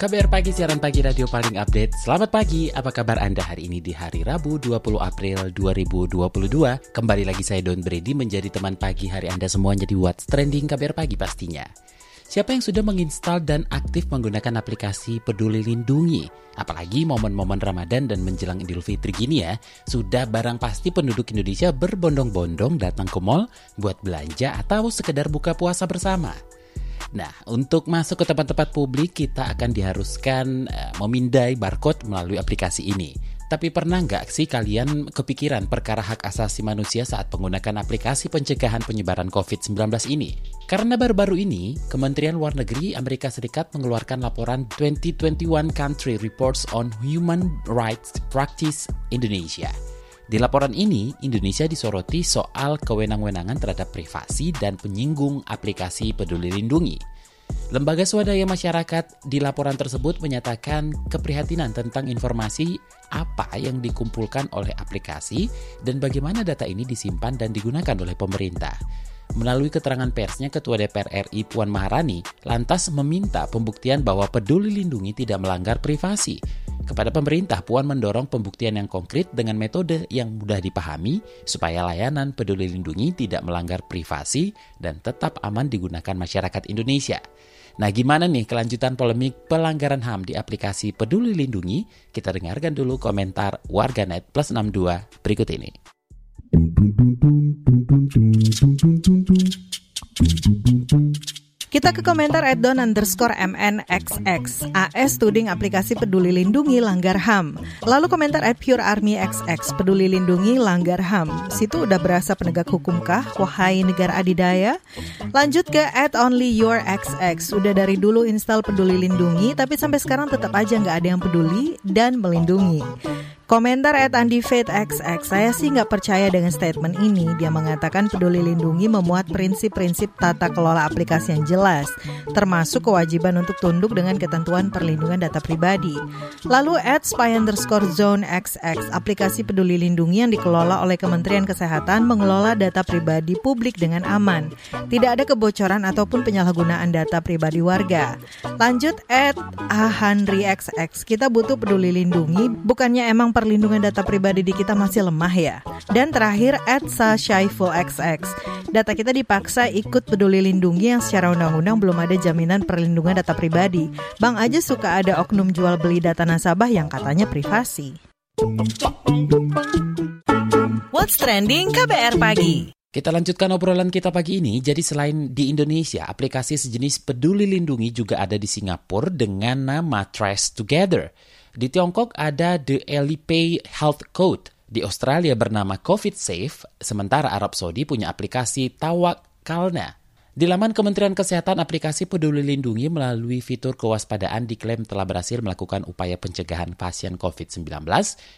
KBR Pagi, siaran pagi radio paling update. Selamat pagi, apa kabar Anda hari ini di hari Rabu 20 April 2022? Kembali lagi saya Don Brady menjadi teman pagi hari Anda semuanya di What's Trending KBR Pagi pastinya. Siapa yang sudah menginstal dan aktif menggunakan aplikasi Peduli Lindungi? Apalagi momen-momen Ramadan dan menjelang Idul Fitri gini ya, sudah barang pasti penduduk Indonesia berbondong-bondong datang ke mall buat belanja atau sekedar buka puasa bersama. Nah, untuk masuk ke tempat-tempat publik kita akan diharuskan uh, memindai barcode melalui aplikasi ini. Tapi pernah nggak sih kalian kepikiran perkara hak asasi manusia saat menggunakan aplikasi pencegahan penyebaran COVID-19 ini? Karena baru-baru ini, Kementerian Luar Negeri Amerika Serikat mengeluarkan laporan 2021 Country Reports on Human Rights Practice Indonesia. Di laporan ini, Indonesia disoroti soal kewenang-wenangan terhadap privasi dan penyinggung aplikasi peduli lindungi. Lembaga swadaya masyarakat di laporan tersebut menyatakan keprihatinan tentang informasi apa yang dikumpulkan oleh aplikasi dan bagaimana data ini disimpan dan digunakan oleh pemerintah. Melalui keterangan persnya, Ketua DPR RI Puan Maharani lantas meminta pembuktian bahwa peduli lindungi tidak melanggar privasi. Kepada pemerintah, Puan mendorong pembuktian yang konkret dengan metode yang mudah dipahami supaya layanan peduli lindungi tidak melanggar privasi dan tetap aman digunakan masyarakat Indonesia. Nah, gimana nih kelanjutan polemik pelanggaran HAM di aplikasi Peduli Lindungi? Kita dengarkan dulu komentar warganet plus 62 berikut ini. Kita ke komentar at don underscore mnxx. AS tuding aplikasi peduli lindungi langgar HAM. Lalu komentar at pure army xx. Peduli lindungi langgar HAM. Situ udah berasa penegak hukumkah? Wahai negara adidaya. Lanjut ke at only your xx. Udah dari dulu install peduli lindungi, tapi sampai sekarang tetap aja nggak ada yang peduli dan melindungi. Komentar at Andi Faith XX, saya sih nggak percaya dengan statement ini. Dia mengatakan peduli lindungi memuat prinsip-prinsip tata kelola aplikasi yang jelas, termasuk kewajiban untuk tunduk dengan ketentuan perlindungan data pribadi. Lalu at spy underscore zone XX, aplikasi peduli lindungi yang dikelola oleh Kementerian Kesehatan mengelola data pribadi publik dengan aman. Tidak ada kebocoran ataupun penyalahgunaan data pribadi warga. Lanjut at Ahanri XX, kita butuh peduli lindungi, bukannya emang perlindungan data pribadi di kita masih lemah ya. Dan terakhir at XX. Data kita dipaksa ikut peduli lindungi yang secara undang-undang belum ada jaminan perlindungan data pribadi. Bang aja suka ada oknum jual beli data nasabah yang katanya privasi. What's trending KBR pagi? Kita lanjutkan obrolan kita pagi ini. Jadi selain di Indonesia, aplikasi sejenis peduli lindungi juga ada di Singapura dengan nama Trace Together. Di Tiongkok ada The Alipay Health Code. Di Australia bernama COVID Safe, sementara Arab Saudi punya aplikasi Tawakalna. Di laman Kementerian Kesehatan, aplikasi Peduli Lindungi melalui fitur kewaspadaan diklaim telah berhasil melakukan upaya pencegahan pasien COVID-19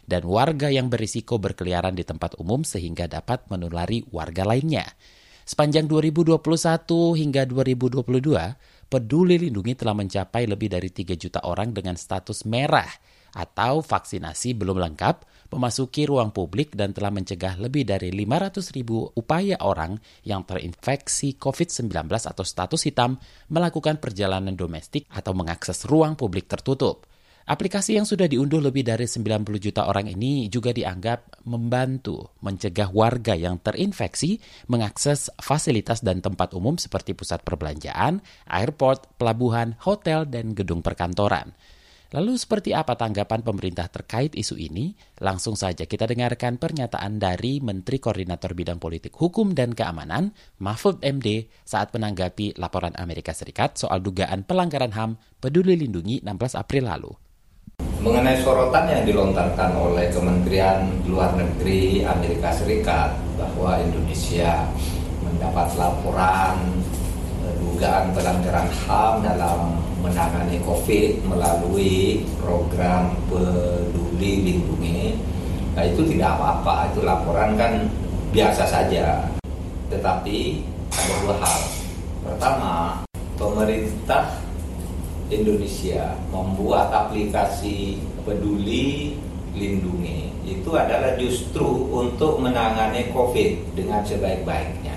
dan warga yang berisiko berkeliaran di tempat umum sehingga dapat menulari warga lainnya. Sepanjang 2021 hingga 2022, Peduli Lindungi telah mencapai lebih dari 3 juta orang dengan status merah atau vaksinasi belum lengkap, memasuki ruang publik dan telah mencegah lebih dari 500 ribu upaya orang yang terinfeksi COVID-19 atau status hitam melakukan perjalanan domestik atau mengakses ruang publik tertutup. Aplikasi yang sudah diunduh lebih dari 90 juta orang ini juga dianggap membantu mencegah warga yang terinfeksi mengakses fasilitas dan tempat umum seperti pusat perbelanjaan, airport, pelabuhan, hotel, dan gedung perkantoran. Lalu seperti apa tanggapan pemerintah terkait isu ini? Langsung saja kita dengarkan pernyataan dari Menteri Koordinator Bidang Politik Hukum dan Keamanan, Mahfud MD, saat menanggapi laporan Amerika Serikat soal dugaan pelanggaran HAM peduli lindungi 16 April lalu. Mengenai sorotan yang dilontarkan oleh Kementerian Luar Negeri Amerika Serikat bahwa Indonesia mendapat laporan dugaan pelanggaran HAM dalam menangani COVID melalui program peduli lindungi, nah itu tidak apa-apa, itu laporan kan biasa saja. Tetapi ada dua hal. Pertama, pemerintah Indonesia membuat aplikasi peduli lindungi itu adalah justru untuk menangani COVID dengan sebaik-baiknya.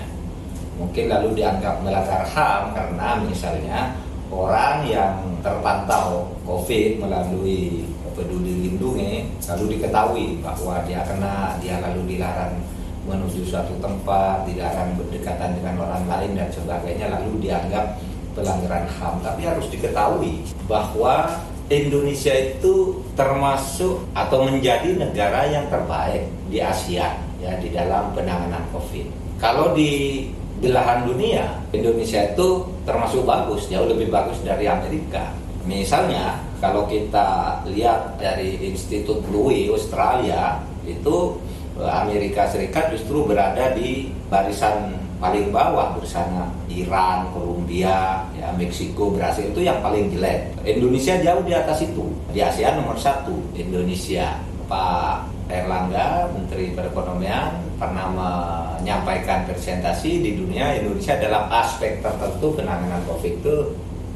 Mungkin lalu dianggap melanggar HAM karena misalnya orang yang terpantau COVID melalui peduli lindungi lalu diketahui bahwa dia kena, dia lalu dilarang menuju suatu tempat, dilarang berdekatan dengan orang lain dan sebagainya lalu dianggap pelanggaran HAM. Tapi harus diketahui bahwa Indonesia itu termasuk atau menjadi negara yang terbaik di Asia ya di dalam penanganan COVID. Kalau di belahan dunia, Indonesia itu termasuk bagus, jauh lebih bagus dari Amerika. Misalnya, kalau kita lihat dari Institut Louis Australia, itu eh, Amerika Serikat justru berada di barisan paling bawah bersama Iran, Kolombia, ya, Meksiko, Brasil itu yang paling jelek. Indonesia jauh di atas itu. Di Asia nomor satu Indonesia. Pak Erlangga, Menteri Perekonomian, pernah menyampaikan presentasi di dunia Indonesia dalam aspek tertentu penanganan COVID itu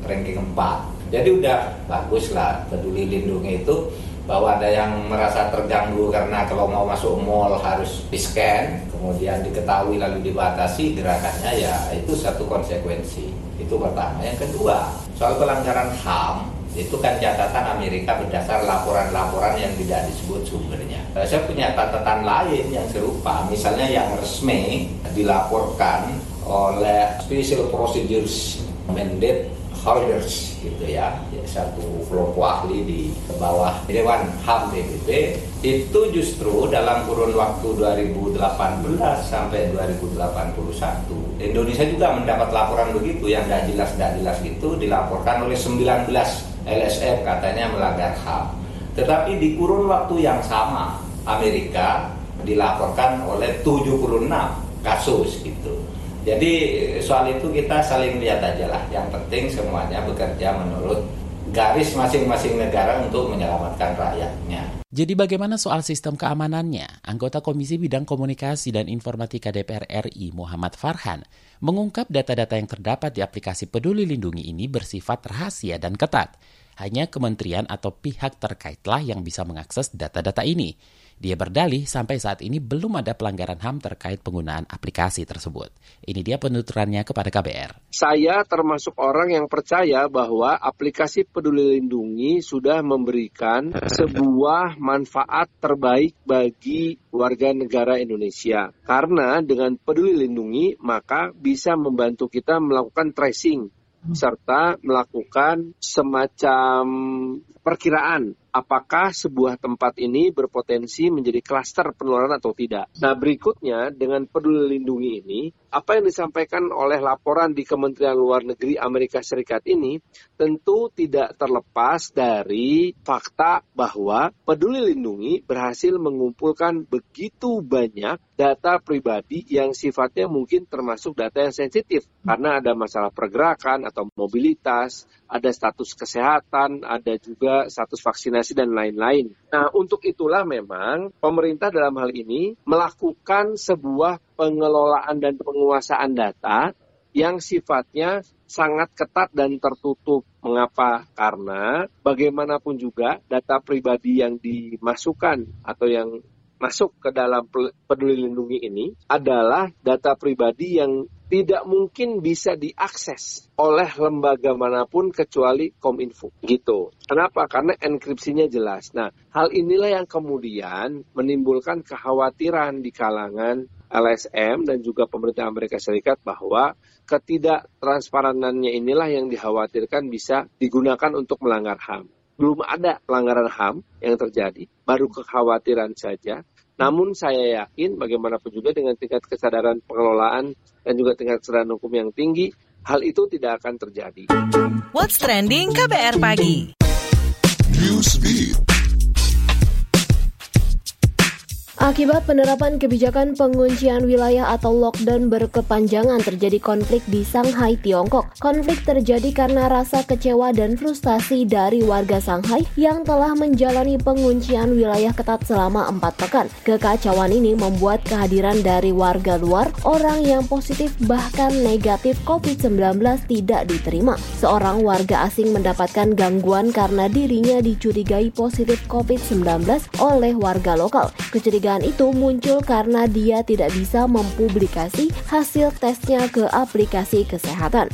ranking 4. Jadi udah bagus lah peduli lindungi itu bahwa ada yang merasa terganggu karena kalau mau masuk mall harus di scan kemudian diketahui lalu dibatasi gerakannya ya itu satu konsekuensi. Itu pertama. Yang kedua soal pelanggaran HAM itu kan catatan Amerika berdasar laporan-laporan yang tidak disebut sumbernya. Eh, saya punya catatan lain yang serupa. Misalnya yang resmi dilaporkan oleh Special Procedures Mandate holders gitu ya, satu kelompok ahli di bawah Dewan HAM PBB itu justru dalam kurun waktu 2018 sampai 2081 Indonesia juga mendapat laporan begitu. Yang tidak jelas tidak jelas itu dilaporkan oleh 19 LSF katanya melanggar HAM tetapi di kurun waktu yang sama Amerika dilaporkan oleh 76 kasus gitu jadi soal itu kita saling lihat aja lah. Yang penting semuanya bekerja menurut garis masing-masing negara untuk menyelamatkan rakyatnya. Jadi bagaimana soal sistem keamanannya? Anggota Komisi Bidang Komunikasi dan Informatika DPR RI Muhammad Farhan mengungkap data-data yang terdapat di aplikasi Peduli Lindungi ini bersifat rahasia dan ketat. Hanya kementerian atau pihak terkaitlah yang bisa mengakses data-data ini. Dia berdalih sampai saat ini belum ada pelanggaran HAM terkait penggunaan aplikasi tersebut. Ini dia penuturannya kepada KBR. Saya termasuk orang yang percaya bahwa aplikasi Peduli Lindungi sudah memberikan sebuah manfaat terbaik bagi warga negara Indonesia. Karena dengan Peduli Lindungi maka bisa membantu kita melakukan tracing serta melakukan semacam perkiraan apakah sebuah tempat ini berpotensi menjadi klaster penularan atau tidak. Nah, berikutnya dengan peduli lindungi ini, apa yang disampaikan oleh laporan di Kementerian Luar Negeri Amerika Serikat ini tentu tidak terlepas dari fakta bahwa peduli lindungi berhasil mengumpulkan begitu banyak data pribadi yang sifatnya mungkin termasuk data yang sensitif karena ada masalah pergerakan atau mobilitas, ada status kesehatan, ada juga status vaksinasi dan lain-lain. Nah, untuk itulah memang pemerintah dalam hal ini melakukan sebuah pengelolaan dan penguasaan data yang sifatnya sangat ketat dan tertutup. Mengapa? Karena bagaimanapun juga data pribadi yang dimasukkan atau yang masuk ke dalam peduli lindungi ini adalah data pribadi yang tidak mungkin bisa diakses oleh lembaga mana pun kecuali Kominfo gitu. Kenapa? Karena enkripsinya jelas. Nah, hal inilah yang kemudian menimbulkan kekhawatiran di kalangan LSM dan juga pemerintah Amerika Serikat bahwa ketidaktransparanannya inilah yang dikhawatirkan bisa digunakan untuk melanggar HAM belum ada pelanggaran HAM yang terjadi, baru kekhawatiran saja. Namun saya yakin bagaimanapun juga dengan tingkat kesadaran pengelolaan dan juga tingkat kesadaran hukum yang tinggi, hal itu tidak akan terjadi. What's trending KBR pagi? Akibat penerapan kebijakan penguncian wilayah atau lockdown berkepanjangan terjadi konflik di Shanghai, Tiongkok. Konflik terjadi karena rasa kecewa dan frustasi dari warga Shanghai yang telah menjalani penguncian wilayah ketat selama empat pekan. Kekacauan ini membuat kehadiran dari warga luar, orang yang positif bahkan negatif COVID-19 tidak diterima. Seorang warga asing mendapatkan gangguan karena dirinya dicurigai positif COVID-19 oleh warga lokal. Kecurigaan Itu muncul karena dia tidak bisa mempublikasi hasil tesnya ke aplikasi kesehatan.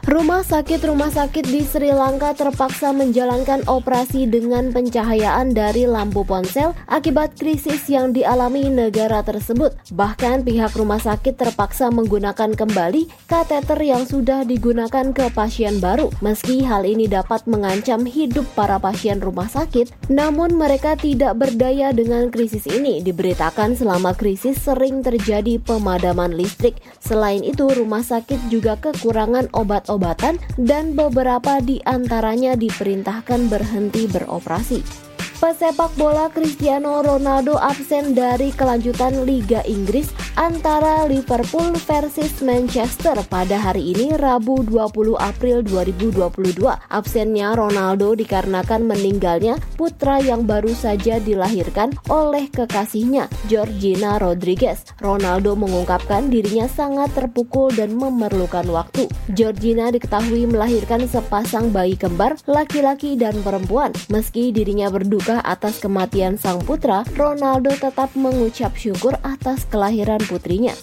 Rumah sakit-rumah sakit di Sri Lanka terpaksa menjalankan operasi dengan pencahayaan dari lampu ponsel akibat krisis yang dialami negara tersebut. Bahkan pihak rumah sakit terpaksa menggunakan kembali kateter yang sudah digunakan ke pasien baru. Meski hal ini dapat mengancam hidup para pasien rumah sakit, namun mereka tidak berdaya dengan krisis ini. Diberitakan selama krisis sering terjadi pemadaman listrik. Selain itu, rumah sakit juga kekurangan obat obat-obatan dan beberapa di antaranya diperintahkan berhenti beroperasi. Pesepak bola Cristiano Ronaldo absen dari kelanjutan Liga Inggris antara Liverpool versus Manchester pada hari ini Rabu 20 April 2022. Absennya Ronaldo dikarenakan meninggalnya putra yang baru saja dilahirkan oleh kekasihnya, Georgina Rodriguez. Ronaldo mengungkapkan dirinya sangat terpukul dan memerlukan waktu. Georgina diketahui melahirkan sepasang bayi kembar, laki-laki dan perempuan. Meski dirinya berduka berduka atas kematian sang putra, Ronaldo tetap mengucap syukur atas kelahiran putrinya.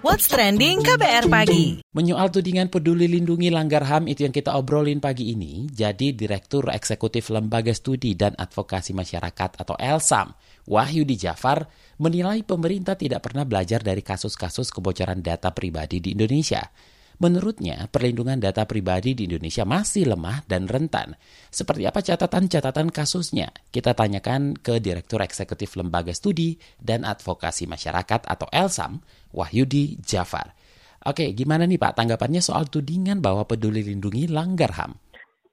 What's Trending KBR Pagi Menyoal tudingan peduli lindungi langgar HAM itu yang kita obrolin pagi ini, jadi Direktur Eksekutif Lembaga Studi dan Advokasi Masyarakat atau ELSAM, Wahyudi Jafar, menilai pemerintah tidak pernah belajar dari kasus-kasus kebocoran data pribadi di Indonesia. Menurutnya, perlindungan data pribadi di Indonesia masih lemah dan rentan. Seperti apa catatan-catatan kasusnya? Kita tanyakan ke Direktur Eksekutif Lembaga Studi dan Advokasi Masyarakat atau ELSAM, Wahyudi Jafar. Oke, gimana nih Pak tanggapannya soal tudingan bahwa peduli lindungi langgar HAM?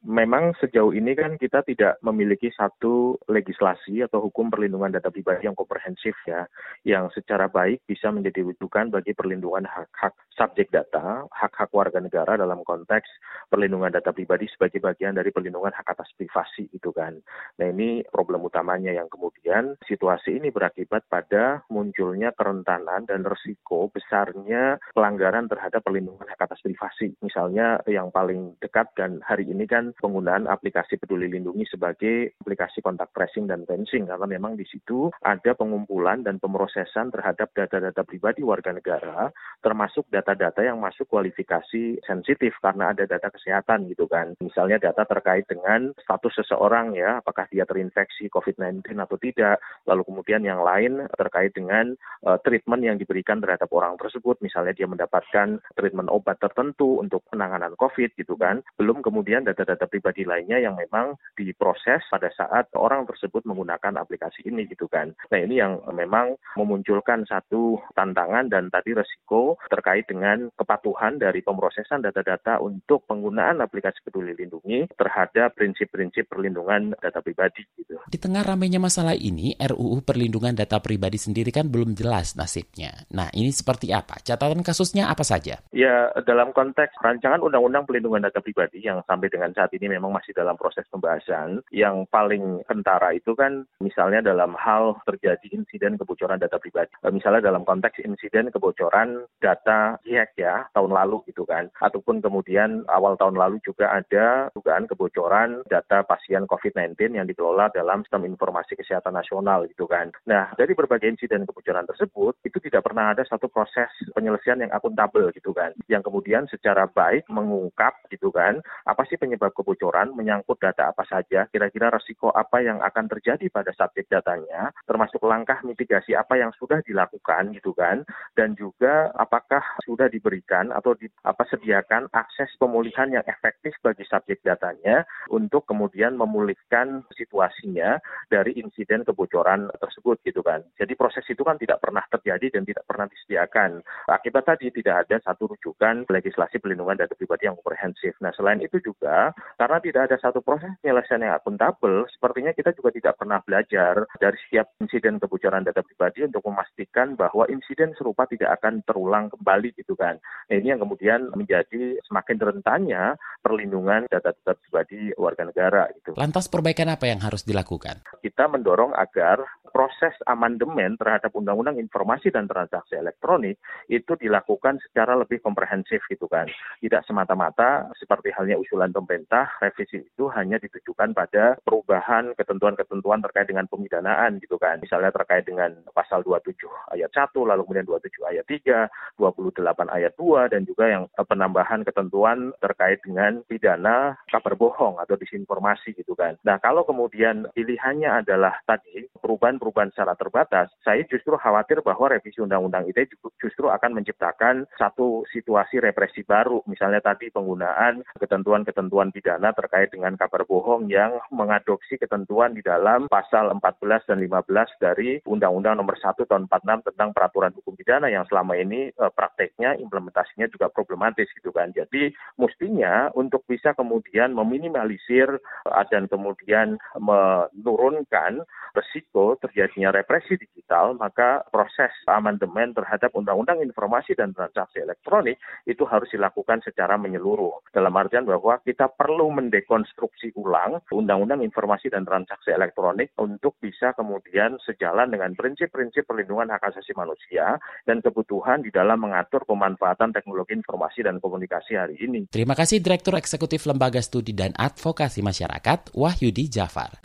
Memang sejauh ini kan kita tidak memiliki satu legislasi atau hukum perlindungan data pribadi yang komprehensif ya, yang secara baik bisa menjadi rujukan bagi perlindungan hak-hak subjek data, hak-hak warga negara dalam konteks perlindungan data pribadi sebagai bagian dari perlindungan hak atas privasi itu kan. Nah ini problem utamanya yang kemudian situasi ini berakibat pada munculnya kerentanan dan resiko besarnya pelanggaran terhadap perlindungan hak atas privasi. Misalnya yang paling dekat dan hari ini kan penggunaan aplikasi Peduli Lindungi sebagai aplikasi kontak tracing dan fencing karena memang di situ ada pengumpulan dan pemrosesan terhadap data-data pribadi warga negara termasuk data-data yang masuk kualifikasi sensitif karena ada data kesehatan gitu kan. Misalnya data terkait dengan status seseorang ya, apakah dia terinfeksi COVID-19 atau tidak, lalu kemudian yang lain terkait dengan uh, treatment yang diberikan terhadap orang tersebut, misalnya dia mendapatkan treatment obat tertentu untuk penanganan COVID gitu kan. Belum kemudian data-data data pribadi lainnya yang memang diproses pada saat orang tersebut menggunakan aplikasi ini gitu kan. Nah ini yang memang memunculkan satu tantangan dan tadi resiko terkait dengan kepatuhan dari pemrosesan data-data untuk penggunaan aplikasi peduli lindungi terhadap prinsip-prinsip perlindungan data pribadi gitu. Di tengah ramainya masalah ini, RUU perlindungan data pribadi sendiri kan belum jelas nasibnya. Nah ini seperti apa? Catatan kasusnya apa saja? Ya dalam konteks rancangan undang-undang perlindungan data pribadi yang sampai dengan saat ini memang masih dalam proses pembahasan. Yang paling kentara itu kan misalnya dalam hal terjadi insiden kebocoran data pribadi. Eh, misalnya dalam konteks insiden kebocoran data hack ya tahun lalu gitu kan. Ataupun kemudian awal tahun lalu juga ada dugaan kebocoran data pasien COVID-19 yang dikelola dalam sistem informasi kesehatan nasional gitu kan. Nah dari berbagai insiden kebocoran tersebut itu tidak pernah ada satu proses penyelesaian yang akuntabel gitu kan. Yang kemudian secara baik mengungkap gitu kan apa sih penyebab kebocoran menyangkut data apa saja, kira-kira resiko apa yang akan terjadi pada subjek datanya, termasuk langkah mitigasi apa yang sudah dilakukan gitu kan, dan juga apakah sudah diberikan atau di, apa sediakan akses pemulihan yang efektif bagi subjek datanya untuk kemudian memulihkan situasinya dari insiden kebocoran tersebut gitu kan. Jadi proses itu kan tidak pernah terjadi dan tidak pernah disediakan. Akibat tadi tidak ada satu rujukan legislasi pelindungan data pribadi yang komprehensif. Nah selain itu juga Karena tidak ada satu proses penyelesaian yang akuntabel, sepertinya kita juga tidak pernah belajar dari setiap insiden kebocoran data pribadi untuk memastikan bahwa insiden serupa tidak akan terulang kembali gitu kan. Nah, ini yang kemudian menjadi semakin rentannya perlindungan data-data pribadi warga negara gitu. Lantas perbaikan apa yang harus dilakukan? Kita mendorong agar proses amandemen terhadap Undang-Undang Informasi dan Transaksi Elektronik itu dilakukan secara lebih komprehensif gitu kan. Tidak semata-mata seperti halnya usulan pemerintah, revisi itu hanya ditujukan pada perubahan ketentuan-ketentuan terkait dengan pemidanaan gitu kan. Misalnya terkait dengan pasal 27 ayat 1, lalu kemudian 27 ayat 3, 28 ayat 2, dan juga yang penambahan ketentuan terkait dengan pidana kabar bohong atau disinformasi gitu kan. Nah kalau kemudian pilihannya adalah tadi perubahan perubahan secara terbatas, saya justru khawatir bahwa revisi undang-undang ITE justru akan menciptakan satu situasi represi baru. Misalnya tadi penggunaan ketentuan-ketentuan pidana terkait dengan kabar bohong yang mengadopsi ketentuan di dalam pasal 14 dan 15 dari Undang-Undang Nomor 1 Tahun 46 tentang peraturan hukum pidana yang selama ini eh, prakteknya implementasinya juga problematis gitu kan. Jadi mestinya untuk bisa kemudian meminimalisir eh, dan kemudian menurunkan resiko terjadinya represi digital, maka proses amandemen terhadap Undang-Undang Informasi dan Transaksi Elektronik itu harus dilakukan secara menyeluruh. Dalam artian bahwa kita perlu mendekonstruksi ulang Undang-Undang Informasi dan Transaksi Elektronik untuk bisa kemudian sejalan dengan prinsip-prinsip perlindungan hak asasi manusia dan kebutuhan di dalam mengatur pemanfaatan teknologi informasi dan komunikasi hari ini. Terima kasih Direktur Eksekutif Lembaga Studi dan Advokasi Masyarakat Wahyudi Jafar.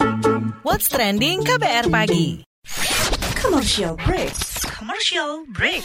What's trending KBR pagi? Commercial break. Commercial break.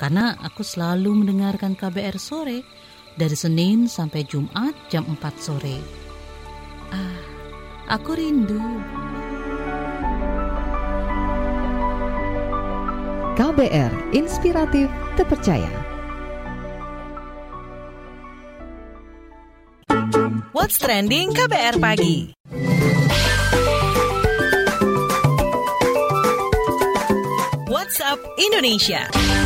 Karena aku selalu mendengarkan KBR sore dari Senin sampai Jumat jam 4 sore. Ah, aku rindu. KBR Inspiratif Terpercaya. What's trending KBR pagi? WhatsApp Indonesia.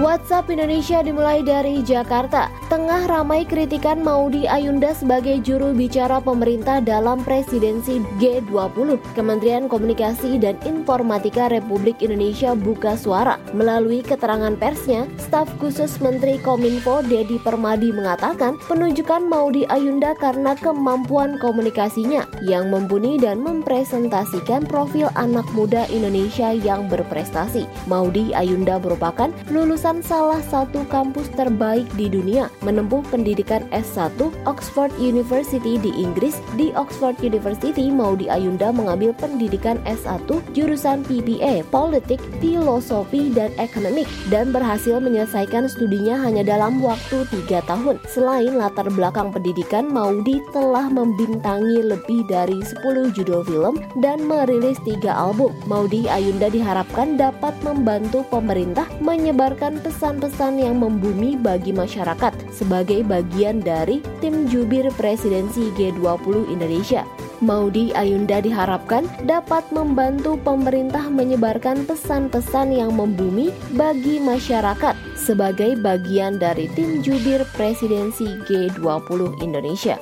WhatsApp Indonesia dimulai dari Jakarta. Tengah ramai kritikan Maudi Ayunda sebagai juru bicara pemerintah dalam presidensi G20. Kementerian Komunikasi dan Informatika Republik Indonesia buka suara. Melalui keterangan persnya, staf khusus Menteri Kominfo Dedi Permadi mengatakan penunjukan Maudi Ayunda karena kemampuan komunikasinya yang mumpuni dan mempresentasikan profil anak muda Indonesia yang berprestasi. Maudi Ayunda merupakan lulusan salah satu kampus terbaik di dunia menempuh pendidikan S1 Oxford University di Inggris. Di Oxford University, Maudi Ayunda mengambil pendidikan S1 jurusan PPA, Politik, Filosofi, dan Ekonomik dan berhasil menyelesaikan studinya hanya dalam waktu tiga tahun. Selain latar belakang pendidikan, Maudi telah membintangi lebih dari 10 judul film dan merilis tiga album. Maudi Ayunda diharapkan dapat membantu pemerintah menyebarkan pesan-pesan yang membumi bagi masyarakat sebagai bagian dari tim jubir presidensi G20 Indonesia. Maudi Ayunda diharapkan dapat membantu pemerintah menyebarkan pesan-pesan yang membumi bagi masyarakat sebagai bagian dari tim jubir presidensi G20 Indonesia.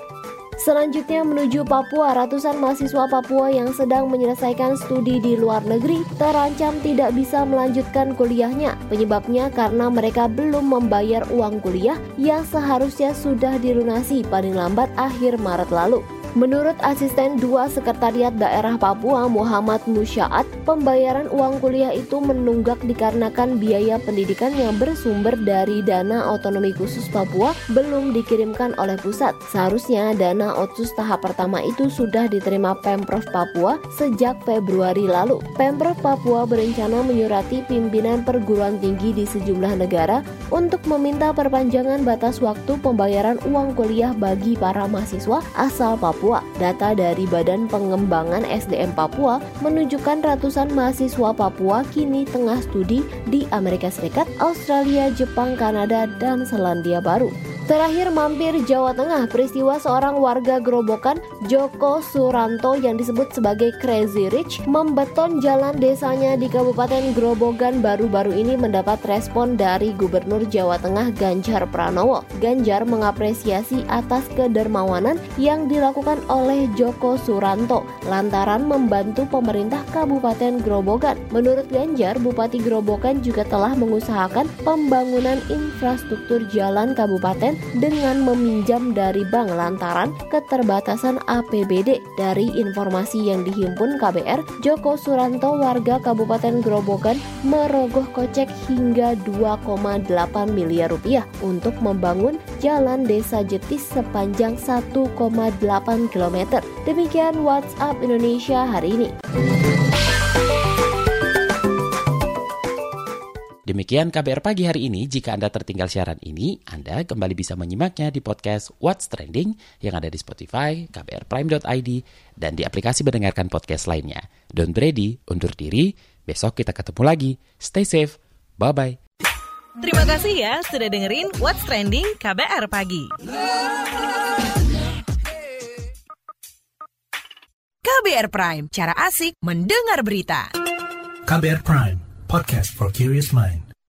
Selanjutnya menuju Papua, ratusan mahasiswa Papua yang sedang menyelesaikan studi di luar negeri terancam tidak bisa melanjutkan kuliahnya. Penyebabnya karena mereka belum membayar uang kuliah yang seharusnya sudah dilunasi paling lambat akhir Maret lalu. Menurut asisten dua Sekretariat Daerah Papua Muhammad Musyaat, pembayaran uang kuliah itu menunggak dikarenakan biaya pendidikan yang bersumber dari dana otonomi khusus Papua belum dikirimkan oleh pusat. Seharusnya dana otsus tahap pertama itu sudah diterima Pemprov Papua sejak Februari lalu. Pemprov Papua berencana menyurati pimpinan perguruan tinggi di sejumlah negara untuk meminta perpanjangan batas waktu pembayaran uang kuliah bagi para mahasiswa asal Papua. Data dari Badan Pengembangan SDM Papua menunjukkan ratusan mahasiswa Papua kini tengah studi di Amerika Serikat, Australia, Jepang, Kanada, dan Selandia Baru. Terakhir mampir Jawa Tengah, peristiwa seorang warga gerobokan Joko Suranto yang disebut sebagai Crazy Rich membeton jalan desanya di Kabupaten Grobogan baru-baru ini mendapat respon dari Gubernur Jawa Tengah Ganjar Pranowo. Ganjar mengapresiasi atas kedermawanan yang dilakukan oleh Joko Suranto lantaran membantu pemerintah Kabupaten Grobogan. Menurut Ganjar, Bupati Grobogan juga telah mengusahakan pembangunan infrastruktur jalan kabupaten dengan meminjam dari bank lantaran keterbatasan APBD. Dari informasi yang dihimpun KBR, Joko Suranto warga Kabupaten Grobogan merogoh kocek hingga 2,8 miliar rupiah untuk membangun jalan desa Jetis sepanjang 1,8 km. Demikian WhatsApp Indonesia hari ini. Demikian KBR pagi hari ini. Jika Anda tertinggal siaran ini, Anda kembali bisa menyimaknya di podcast What's Trending yang ada di Spotify, kbrprime.id, dan di aplikasi mendengarkan podcast lainnya. Don't ready, undur diri. Besok kita ketemu lagi. Stay safe. Bye-bye. Terima kasih ya sudah dengerin What's Trending KBR Pagi. KBR Prime, cara asik mendengar berita. KBR Prime, podcast for curious mind.